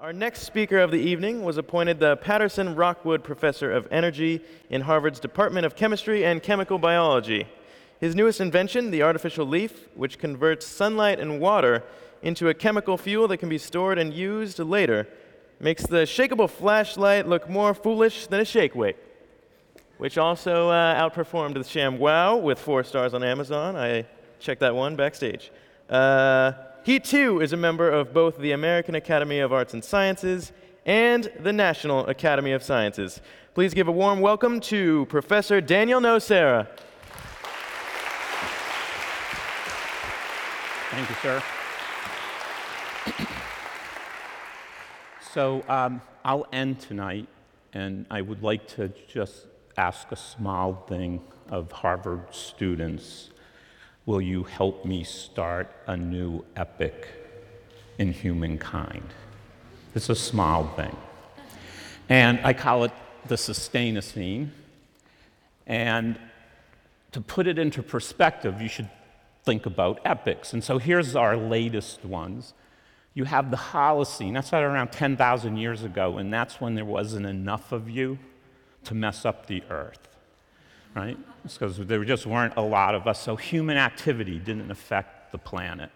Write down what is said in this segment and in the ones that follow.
Our next speaker of the evening was appointed the Patterson Rockwood Professor of Energy in Harvard's Department of Chemistry and Chemical Biology. His newest invention, the artificial leaf, which converts sunlight and water into a chemical fuel that can be stored and used later, makes the shakeable flashlight look more foolish than a shake weight, which also uh, outperformed the Sham Wow with four stars on Amazon. I checked that one backstage. Uh, he too is a member of both the American Academy of Arts and Sciences and the National Academy of Sciences. Please give a warm welcome to Professor Daniel Nocera. Thank you, sir. so um, I'll end tonight, and I would like to just ask a small thing of Harvard students Will you help me start a new epoch in humankind? It's a small thing. And I call it the Sustainocene. And to put it into perspective, you should think about epochs. And so here's our latest ones. You have the Holocene, that's around 10,000 years ago, and that's when there wasn't enough of you to mess up the earth right? Because there just weren't a lot of us, so human activity didn't affect the planet.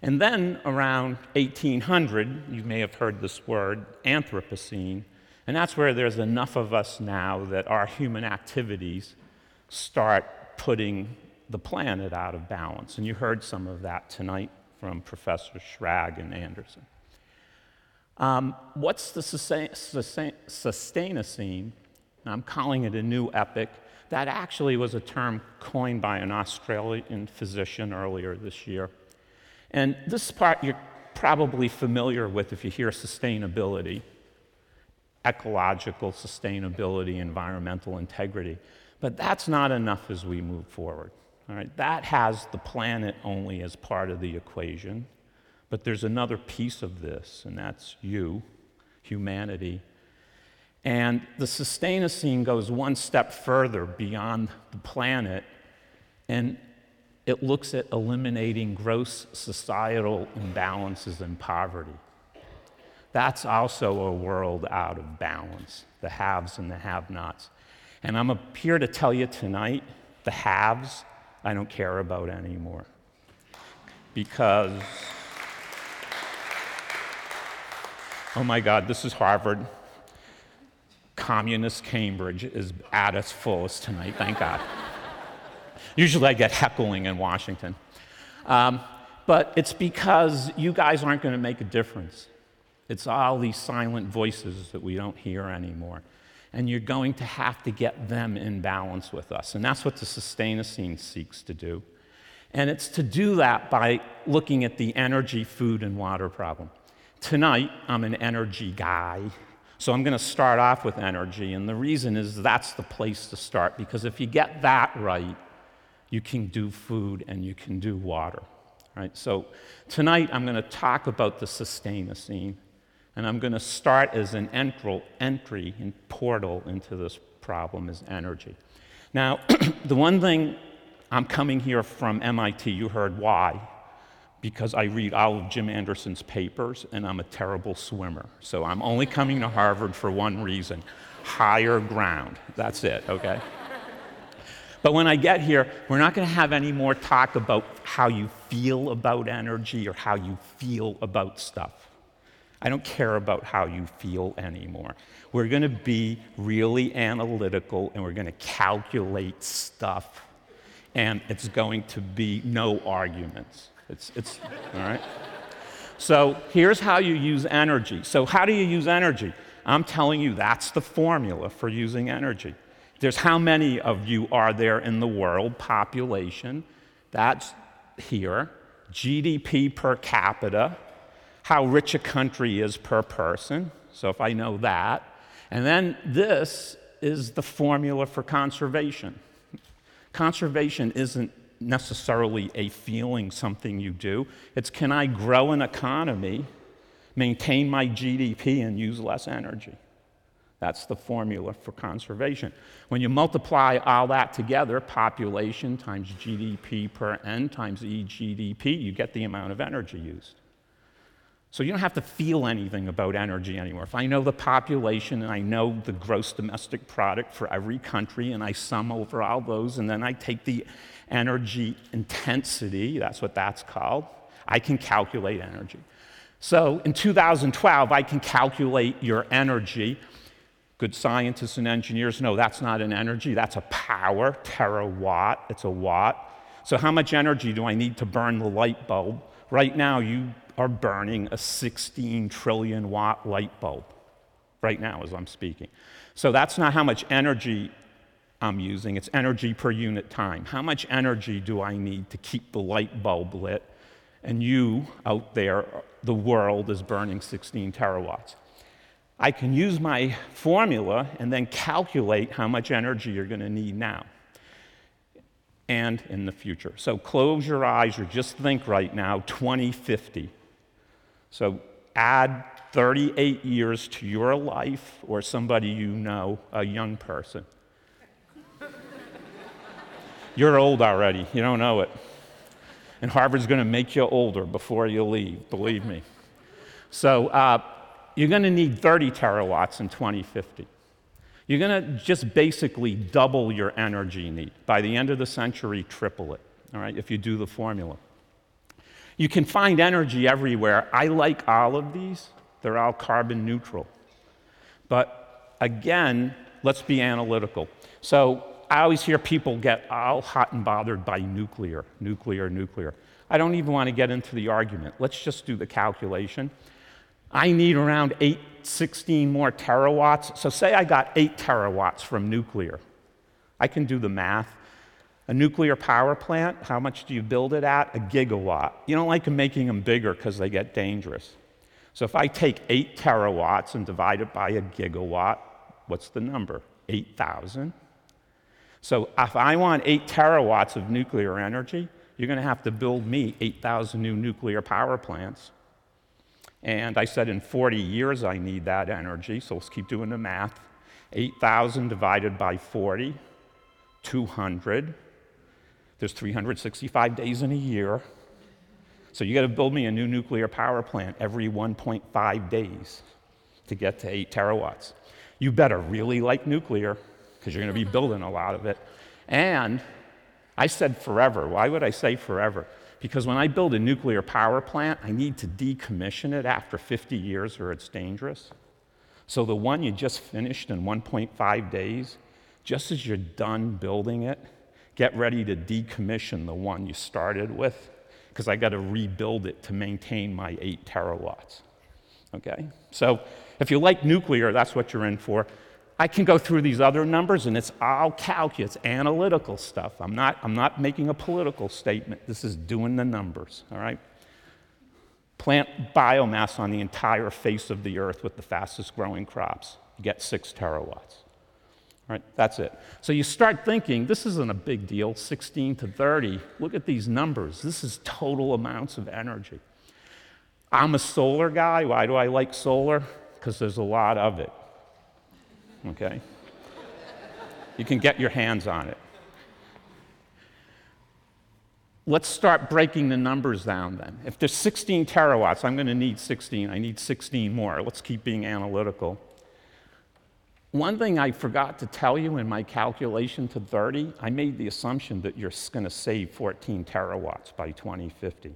And then around 1800, you may have heard this word, Anthropocene, and that's where there's enough of us now that our human activities start putting the planet out of balance. And you heard some of that tonight from Professor Schrag and Anderson. Um, what's the Sustainocene? I'm calling it a new epoch that actually was a term coined by an Australian physician earlier this year. And this part you're probably familiar with if you hear sustainability, ecological sustainability, environmental integrity. But that's not enough as we move forward. All right, that has the planet only as part of the equation. But there's another piece of this, and that's you, humanity, and the Sustainocene goes one step further beyond the planet, and it looks at eliminating gross societal imbalances and poverty. That's also a world out of balance, the haves and the have nots. And I'm here to tell you tonight the haves I don't care about anymore. Because, oh my God, this is Harvard communist Cambridge is at its fullest tonight, thank God. Usually I get heckling in Washington. Um, but it's because you guys aren't going to make a difference. It's all these silent voices that we don't hear anymore. And you're going to have to get them in balance with us. And that's what the Sustainocene seeks to do. And it's to do that by looking at the energy, food, and water problem. Tonight, I'm an energy guy. So I'm going to start off with energy, and the reason is that's the place to start because if you get that right, you can do food and you can do water. Right? So tonight I'm going to talk about the Sustainocene, and I'm going to start as an entry and portal into this problem is energy. Now, the one thing I'm coming here from MIT, you heard why because I read all of Jim Anderson's papers and I'm a terrible swimmer. So I'm only coming to Harvard for one reason higher ground. That's it, okay? but when I get here, we're not going to have any more talk about how you feel about energy or how you feel about stuff. I don't care about how you feel anymore. We're going to be really analytical and we're going to calculate stuff, and it's going to be no arguments. It's, it's all right? So here's how you use energy. So, how do you use energy? I'm telling you, that's the formula for using energy. There's how many of you are there in the world, population, that's here, GDP per capita, how rich a country is per person. So, if I know that, and then this is the formula for conservation. Conservation isn't necessarily a feeling, something you do. It's can I grow an economy, maintain my GDP, and use less energy? That's the formula for conservation. When you multiply all that together, population times GDP per N times EGDP, you get the amount of energy used. So you don't have to feel anything about energy anymore. If I know the population and I know the gross domestic product for every country and I sum over all those and then I take the energy intensity, that's what that's called, I can calculate energy. So in 2012, I can calculate your energy. Good scientists and engineers know that's not an energy, that's a power, terawatt, it's a watt. So how much energy do I need to burn the light bulb? Right now, you are burning a 16 trillion watt light bulb right now as I'm speaking. So that's not how much energy I'm using, it's energy per unit time. How much energy do I need to keep the light bulb lit? And you out there, the world, is burning 16 terawatts. I can use my formula and then calculate how much energy you're going to need now and in the future. So close your eyes or just think right now 2050. So add 38 years to your life or somebody you know, a young person. You're old already, you don't know it. And Harvard's going to make you older before you leave, believe me. So uh, you're going to need 30 terawatts in 2050. You're going to just basically double your energy need. By the end of the century, triple it, all right, if you do the formula. You can find energy everywhere. I like all of these, they're all carbon neutral. But again, let's be analytical. So I always hear people get all hot and bothered by nuclear, nuclear, nuclear. I don't even want to get into the argument. Let's just do the calculation. I need around 8, 16 more terawatts. So say I got 8 terawatts from nuclear. I can do the math. A nuclear power plant, how much do you build it at? A gigawatt. You don't like making them bigger because they get dangerous. So if I take 8 terawatts and divide it by a gigawatt, what's the number? 8,000. So if I want 8 terawatts of nuclear energy, you're going to have to build me 8,000 new nuclear power plants. And I said in 40 years I need that energy, so let's keep doing the math. 8,000 divided by 40, 200. There's 365 days in a year. So you got to build me a new nuclear power plant every 1.5 days to get to 8 terawatts. You better really like nuclear because you're going to be building a lot of it. And I said forever. Why would I say forever? Because when I build a nuclear power plant, I need to decommission it after 50 years or it's dangerous. So the one you just finished in 1.5 days, just as you're done building it, get ready to decommission the one you started with, because I got to rebuild it to maintain my 8 terawatts. Okay? So if you like nuclear, that's what you're in for. I can go through these other numbers and it's all calculus, analytical stuff. I'm not, I'm not making a political statement. This is doing the numbers, all right? Plant biomass on the entire face of the earth with the fastest growing crops. You get six terawatts. Right, that's it. So you start thinking, this isn't a big deal, 16 to 30. Look at these numbers. This is total amounts of energy. I'm a solar guy. Why do I like solar? Because there's a lot of it okay? You can get your hands on it. Let's start breaking the numbers down then. If there's 16 terawatts, I'm going to need 16. I need 16 more. Let's keep being analytical. One thing I forgot to tell you in my calculation to 30, I made the assumption that you're going to save 14 terawatts by 2050.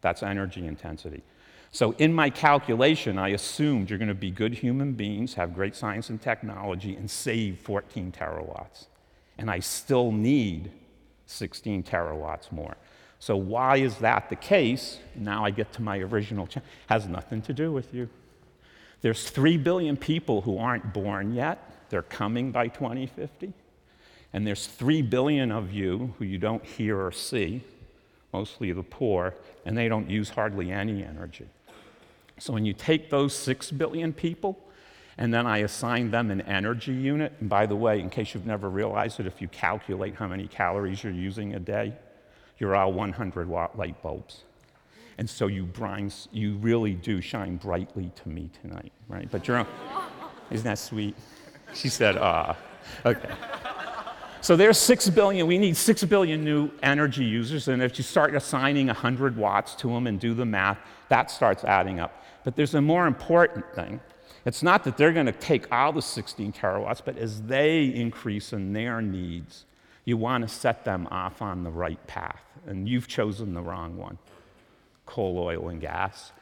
That's energy intensity. So, in my calculation, I assumed you're going to be good human beings, have great science and technology, and save 14 terawatts. And I still need 16 terawatts more. So, why is that the case? Now I get to my original, ch- has nothing to do with you. There's 3 billion people who aren't born yet. They're coming by 2050. And there's 3 billion of you who you don't hear or see, mostly the poor, and they don't use hardly any energy. So when you take those 6 billion people, and then I assign them an energy unit, and by the way, in case you've never realized it, if you calculate how many calories you're using a day, you're all 100 watt light bulbs. And so you, you really do shine brightly to me tonight, right? But you're, isn't that sweet? She said, ah. Okay. So there's 6 billion, we need 6 billion new energy users, and if you start assigning 100 watts to them and do the math, that starts adding up. But there's a more important thing. It's not that they're going to take all the 16 terawatts, but as they increase in their needs, you want to set them off on the right path. And you've chosen the wrong one coal, oil, and gas.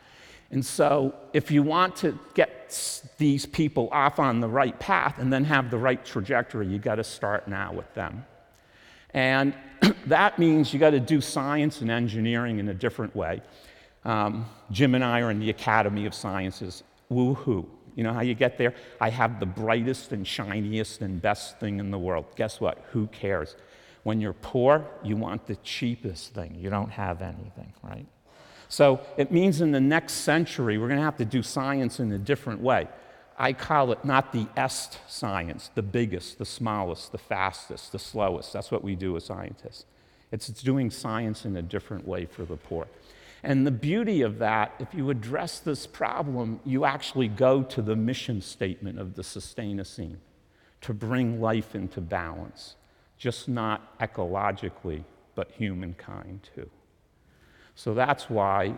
And so, if you want to get these people off on the right path and then have the right trajectory, you got to start now with them. And that means you got to do science and engineering in a different way. Um, Jim and I are in the Academy of Sciences. Woohoo. You know how you get there? I have the brightest and shiniest and best thing in the world. Guess what? Who cares? When you're poor, you want the cheapest thing. You don't have anything, right? So it means in the next century, we're going to have to do science in a different way. I call it not the est science, the biggest, the smallest, the fastest, the slowest. That's what we do as scientists. It's, it's doing science in a different way for the poor. And the beauty of that, if you address this problem, you actually go to the mission statement of the Sustainocene to bring life into balance, just not ecologically, but humankind too. So that's why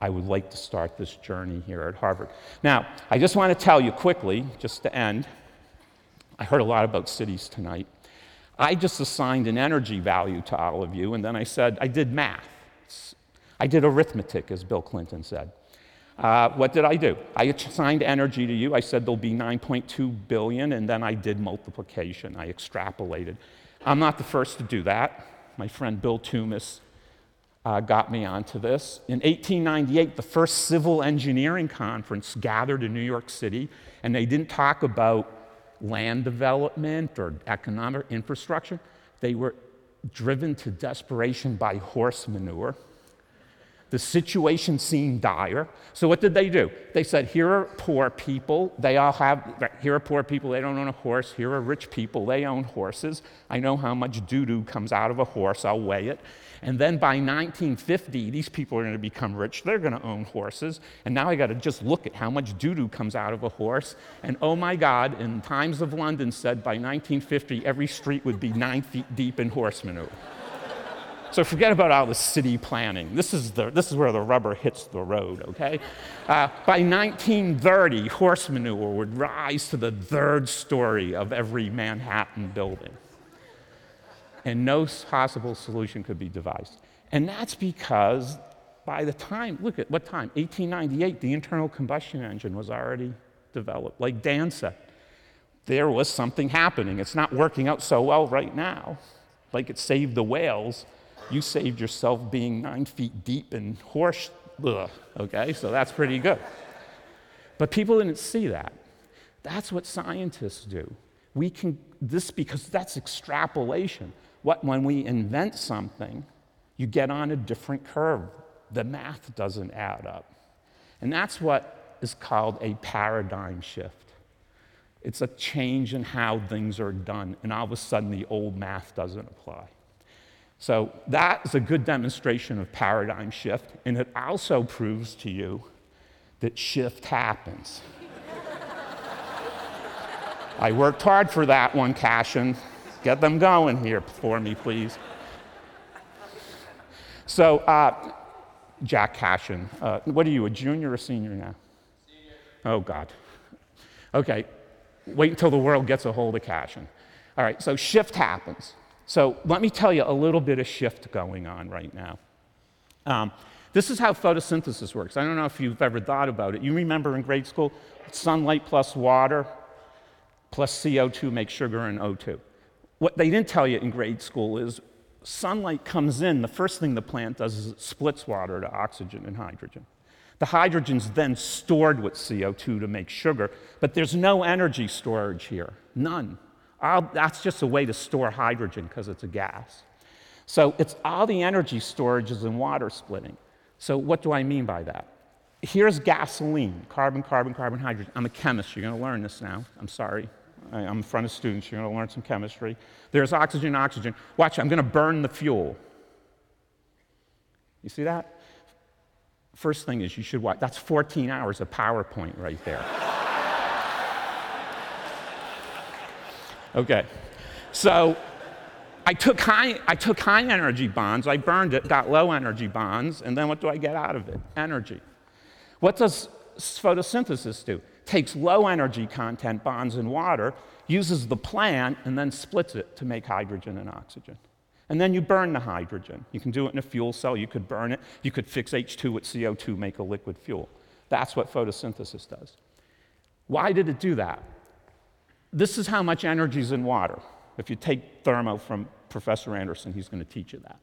I would like to start this journey here at Harvard. Now, I just want to tell you quickly, just to end, I heard a lot about cities tonight. I just assigned an energy value to all of you, and then I said, I did math. I did arithmetic, as Bill Clinton said. Uh, what did I do? I assigned energy to you. I said there'll be 9.2 billion, and then I did multiplication. I extrapolated. I'm not the first to do that. My friend Bill Tumas uh, got me onto this. In 1898, the first civil engineering conference gathered in New York City, and they didn't talk about land development or economic infrastructure. They were driven to desperation by horse manure. The situation seemed dire. So, what did they do? They said, Here are poor people. They all have, here are poor people. They don't own a horse. Here are rich people. They own horses. I know how much doo doo comes out of a horse. I'll weigh it. And then by 1950, these people are going to become rich. They're going to own horses. And now I got to just look at how much doo doo comes out of a horse. And oh my God, in Times of London said by 1950, every street would be nine feet deep in horse manure. So forget about all the city planning. This is, the, this is where the rubber hits the road, okay? Uh, by 1930, horse manure would rise to the third story of every Manhattan building and no possible solution could be devised. And that's because by the time, look at what time? 1898, the internal combustion engine was already developed. Like Dan said, there was something happening. It's not working out so well right now. Like it saved the whales, you saved yourself being nine feet deep in horse, ugh, okay? So that's pretty good. But people didn't see that. That's what scientists do. We can, this because that's extrapolation what, when we invent something, you get on a different curve. The math doesn't add up. And that's what is called a paradigm shift. It's a change in how things are done, and all of a sudden the old math doesn't apply. So that is a good demonstration of paradigm shift, and it also proves to you that shift happens. I worked hard for that one, Cashin. Get them going here for me, please. So, uh, Jack Cashin, uh, what are you, a junior or senior now? Senior. Oh, God. Okay, wait until the world gets a hold of Cashin. All right, so shift happens. So, let me tell you a little bit of shift going on right now. Um, this is how photosynthesis works. I don't know if you've ever thought about it. You remember in grade school, sunlight plus water plus CO2 makes sugar and O2. What they didn't tell you in grade school is sunlight comes in, the first thing the plant does is it splits water to oxygen and hydrogen. The hydrogen's then stored with CO2 to make sugar, but there's no energy storage here, none. All, that's just a way to store hydrogen because it's a gas. So it's all the energy storage is in water splitting. So what do I mean by that? Here's gasoline, carbon, carbon, carbon, hydrogen. I'm a chemist, you're gonna learn this now. I'm sorry. I'm in front of students, you're going to learn some chemistry. There's oxygen, oxygen. Watch, I'm going to burn the fuel. You see that? First thing is you should watch. That's 14 hours of PowerPoint right there. Okay. So I took, high, I took high energy bonds, I burned it, got low energy bonds, and then what do I get out of it? Energy. What does photosynthesis do? Takes low energy content bonds in water, uses the plant, and then splits it to make hydrogen and oxygen. And then you burn the hydrogen. You can do it in a fuel cell, you could burn it, you could fix H2 with CO2, make a liquid fuel. That's what photosynthesis does. Why did it do that? This is how much energy is in water. If you take thermo from Professor Anderson, he's going to teach you that.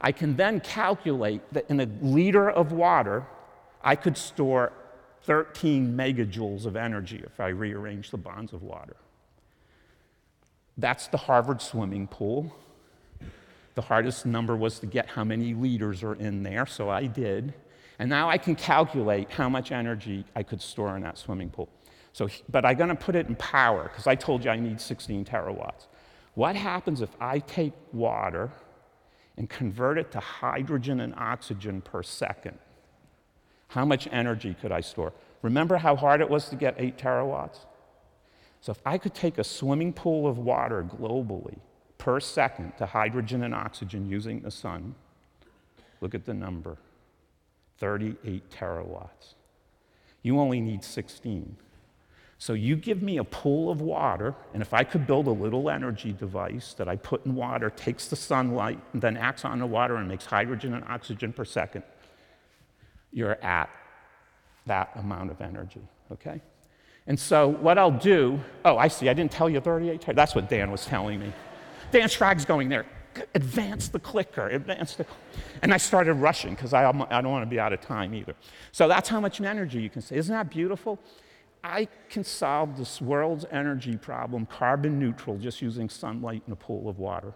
I can then calculate that in a liter of water, I could store 13 megajoules of energy if I rearrange the bonds of water. That's the Harvard swimming pool. The hardest number was to get how many liters are in there, so I did. And now I can calculate how much energy I could store in that swimming pool. So, but I'm going to put it in power because I told you I need 16 terawatts. What happens if I take water and convert it to hydrogen and oxygen per second? How much energy could I store? Remember how hard it was to get 8 terawatts? So if I could take a swimming pool of water globally per second to hydrogen and oxygen using the sun, look at the number 38 terawatts. You only need 16. So you give me a pool of water, and if I could build a little energy device that I put in water, takes the sunlight, and then acts on the water and makes hydrogen and oxygen per second, you're at that amount of energy, okay? And so what I'll do, oh, I see, I didn't tell you 38. That's what Dan was telling me. Dan Schrag's going there. Advance the clicker, advance the. And I started rushing because I, I don't want to be out of time either. So that's how much energy you can say. Isn't that beautiful? I can solve this world's energy problem carbon neutral just using sunlight in a pool of water.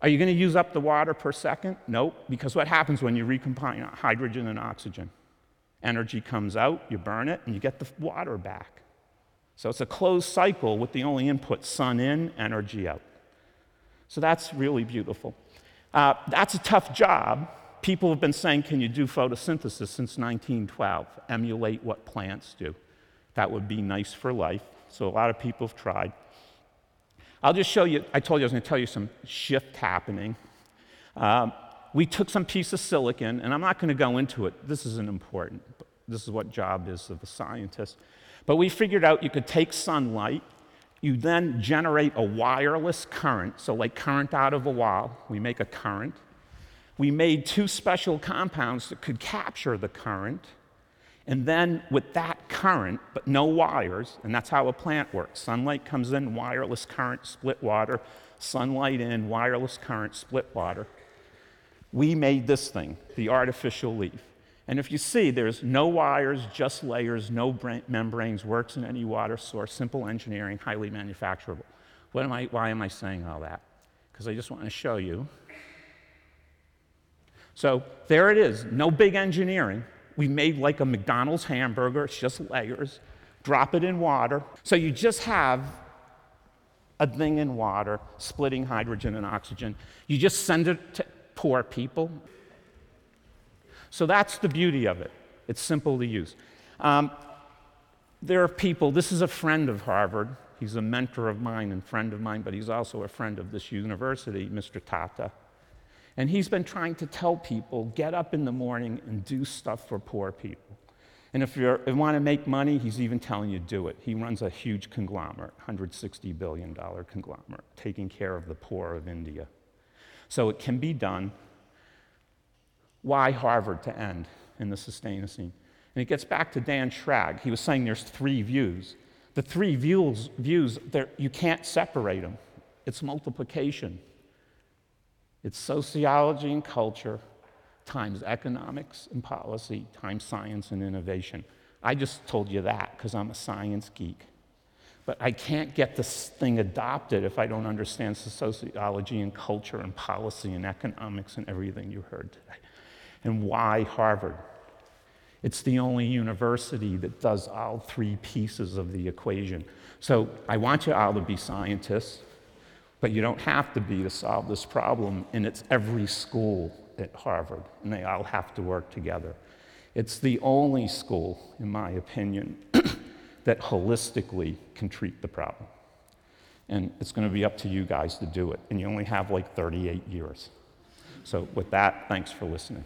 Are you going to use up the water per second? Nope, because what happens when you recombine hydrogen and oxygen? Energy comes out, you burn it, and you get the water back. So it's a closed cycle with the only input sun in, energy out. So that's really beautiful. Uh, that's a tough job. People have been saying, Can you do photosynthesis since 1912? Emulate what plants do. That would be nice for life. So a lot of people have tried. I'll just show you, I told you I was going to tell you some shift happening. Um, we took some piece of silicon, and I'm not going to go into it. This isn't important. This is what job is of a scientist. But we figured out you could take sunlight, you then generate a wireless current, so like current out of a wall, we make a current. We made two special compounds that could capture the current and then with that current, but no wires, and that's how a plant works sunlight comes in, wireless current, split water, sunlight in, wireless current, split water. We made this thing, the artificial leaf. And if you see, there's no wires, just layers, no membranes, works in any water source, simple engineering, highly manufacturable. What am I, why am I saying all that? Because I just want to show you. So there it is, no big engineering we made like a McDonald's hamburger, it's just layers. Drop it in water. So you just have a thing in water splitting hydrogen and oxygen. You just send it to poor people. So that's the beauty of it. It's simple to use. Um, there are people, this is a friend of Harvard. He's a mentor of mine and friend of mine, but he's also a friend of this university, Mr. Tata. And he's been trying to tell people get up in the morning and do stuff for poor people. And if you want to make money, he's even telling you do it. He runs a huge conglomerate, $160 billion conglomerate, taking care of the poor of India. So it can be done. Why Harvard to end in the Sustainocene? And it gets back to Dan Schrag. He was saying there's three views. The three views, views you can't separate them. It's multiplication. It's sociology and culture times economics and policy times science and innovation. I just told you that because I'm a science geek. But I can't get this thing adopted if I don't understand sociology and culture and policy and economics and everything you heard today. And why Harvard? It's the only university that does all three pieces of the equation. So I want you all to be scientists. But you don't have to be to solve this problem, and it's every school at Harvard, and they all have to work together. It's the only school, in my opinion, that holistically can treat the problem. And it's going to be up to you guys to do it. And you only have like 38 years. So, with that, thanks for listening.